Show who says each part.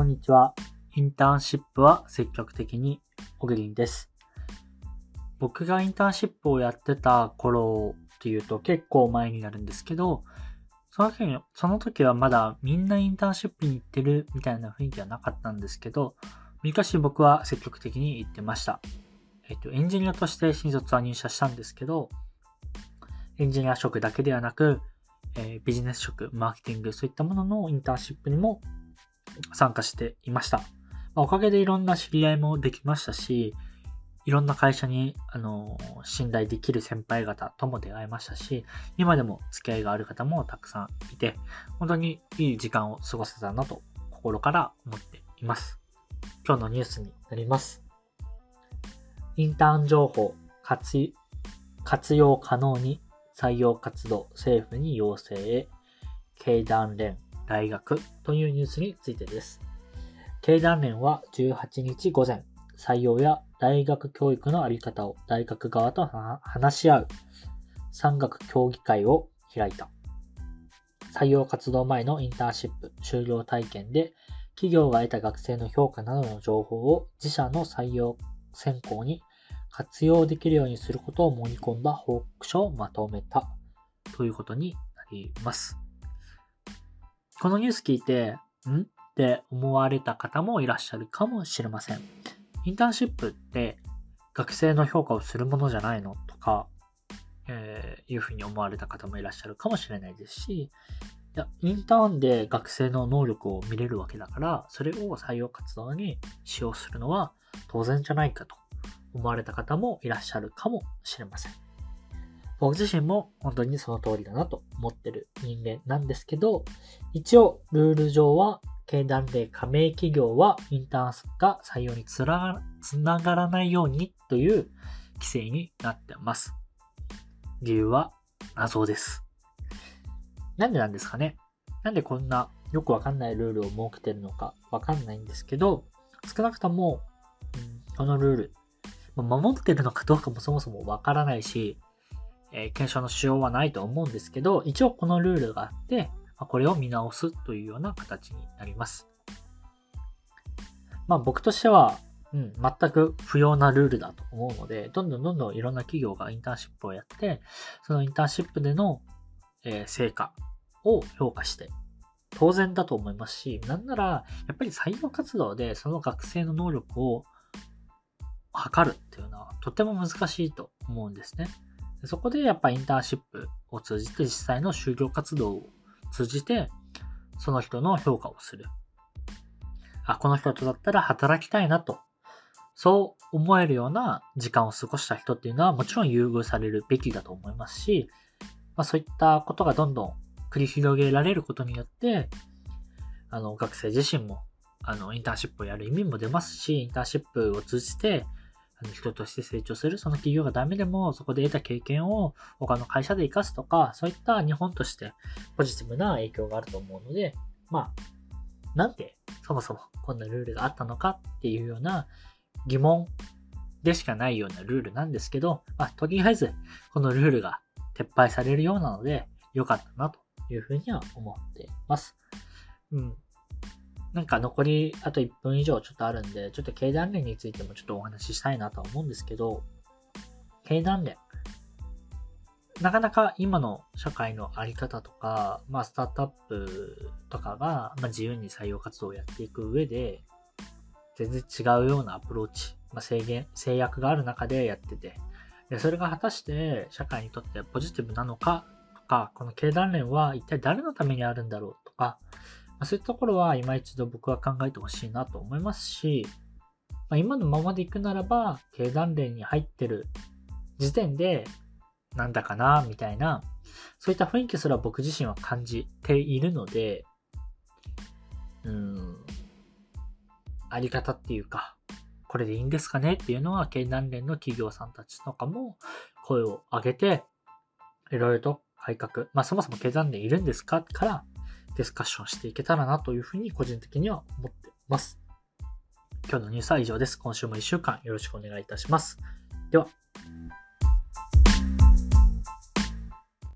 Speaker 1: こんにちは。インターンシップは積極的に、オグリンです。僕がインターンシップをやってた頃っていうと結構前になるんですけど、その時にその時はまだみんなインターンシップに行ってるみたいな雰囲気はなかったんですけど、昔僕は積極的に行ってました。えっと、エンジニアとして新卒は入社したんですけど、エンジニア職だけではなく、えービジネス職、マーケティング、そういったもののインターンシップにも参加していました。まおかげでいろんな知り合いもできましたし、いろんな会社に、あの信頼できる先輩方とも出会いましたし、今でも付き合いがある方もたくさんいて、本当にいい時間を過ごせたなと心から思っています。今日のニュースになります。インターン情報活活用可能に採用活動政府に要請へ経団連大学というニュースについてです。経団連は18日午前、採用や大学教育のあり方を大学側と話し合う産学協議会を開いた。採用活動前のインターンシップ終了体験で企業が得た学生の評価などの情報を自社の採用選考に活用できるようにすることを盛り込んだ報告書をまとめたということになります。このニュース聞いて、ん？って思われた方もいらっしゃるかもしれません。インターンシップって学生の評価をするものじゃないのとか、えーいうふうに思われた方もいらっしゃるかもしれないですし、いや、インターンで学生の能力を見れるわけだから、それを採用活動に使用するのは当然じゃないかと思われた方もいらっしゃるかもしれません。僕自身も本当にその通りだなと思ってる人間なんですけど、一応ルール上は経団連加盟企業はインターンスが採用につらつながらないようにという規制になってます。理由は謎です。なんでなんですかねなんでこんなよくわかんないルールを設けてるのかわかんないんですけど、少なくとも、うんこのルール、守ってるのかどうかもそもそもわからないし、え検証のしようはないと思うんですけど、一応このルールがあって、まあこれを見直すというような形になります。まあ僕としては、うん、全く不要なルールだと思うので、どんどんどんどんいろんな企業がインターンシップをやって、そのインターンシップでの、え成果を評価して、当然だと思いますし、なんなら、やっぱり採用活動でその学生の能力を測るっていうのはとても難しいと思うんですね。そこでやっぱインターンシップを通じて実際の就業活動を通じてその人の評価をする。あ、この人とだったら働きたいなと。そう思えるような時間を過ごした人っていうのはもちろん優遇されるべきだと思いますし、まあ、そういったことがどんどん繰り広げられることによって、あの、学生自身も、あの、インターンシップをやる意味も出ますし、インターンシップを通じて、人として成長する、その企業がダメでも、そこで得た経験を他の会社で活かすとか、そういった日本としてポジティブな影響があると思うので、まあ、なんでそもそもこんなルールがあったのかっていうような疑問でしかないようなルールなんですけど、まあ、とりあえず、このルールが撤廃されるようなので、良かったなというふうには思っています。うん。なんか残りあと1分以上ちょっとあるんで、ちょっと経団連についてもちょっとお話ししたいなとは思うんですけど、経団連。なかなか今の社会のあり方とか、まあスタートアップとかが、まあ、自由に採用活動をやっていく上で、全然違うようなアプローチ、まあ、制限、制約がある中でやってて、でそれが果たして社会にとってポジティブなのかとか、この経団連は一体誰のためにあるんだろうとか、ま、そういうところは今一度僕は考えてほしいなと思いますし、まあ、今のままでいくならば、経団連に入ってる時点で、なんだかな、みたいな、そういった雰囲気すら僕自身は感じているので、うん、あり方っていうか、これでいいんですかねっていうのは、経団連の企業さんたちとかも声を上げて、いろいろと改革、まあそもそも経団連いるんですかからディスカッションしていけたらなというふうに個人的には思っています。今日のニュースは以上です。今週も1週間よろしくお願いいたします。では。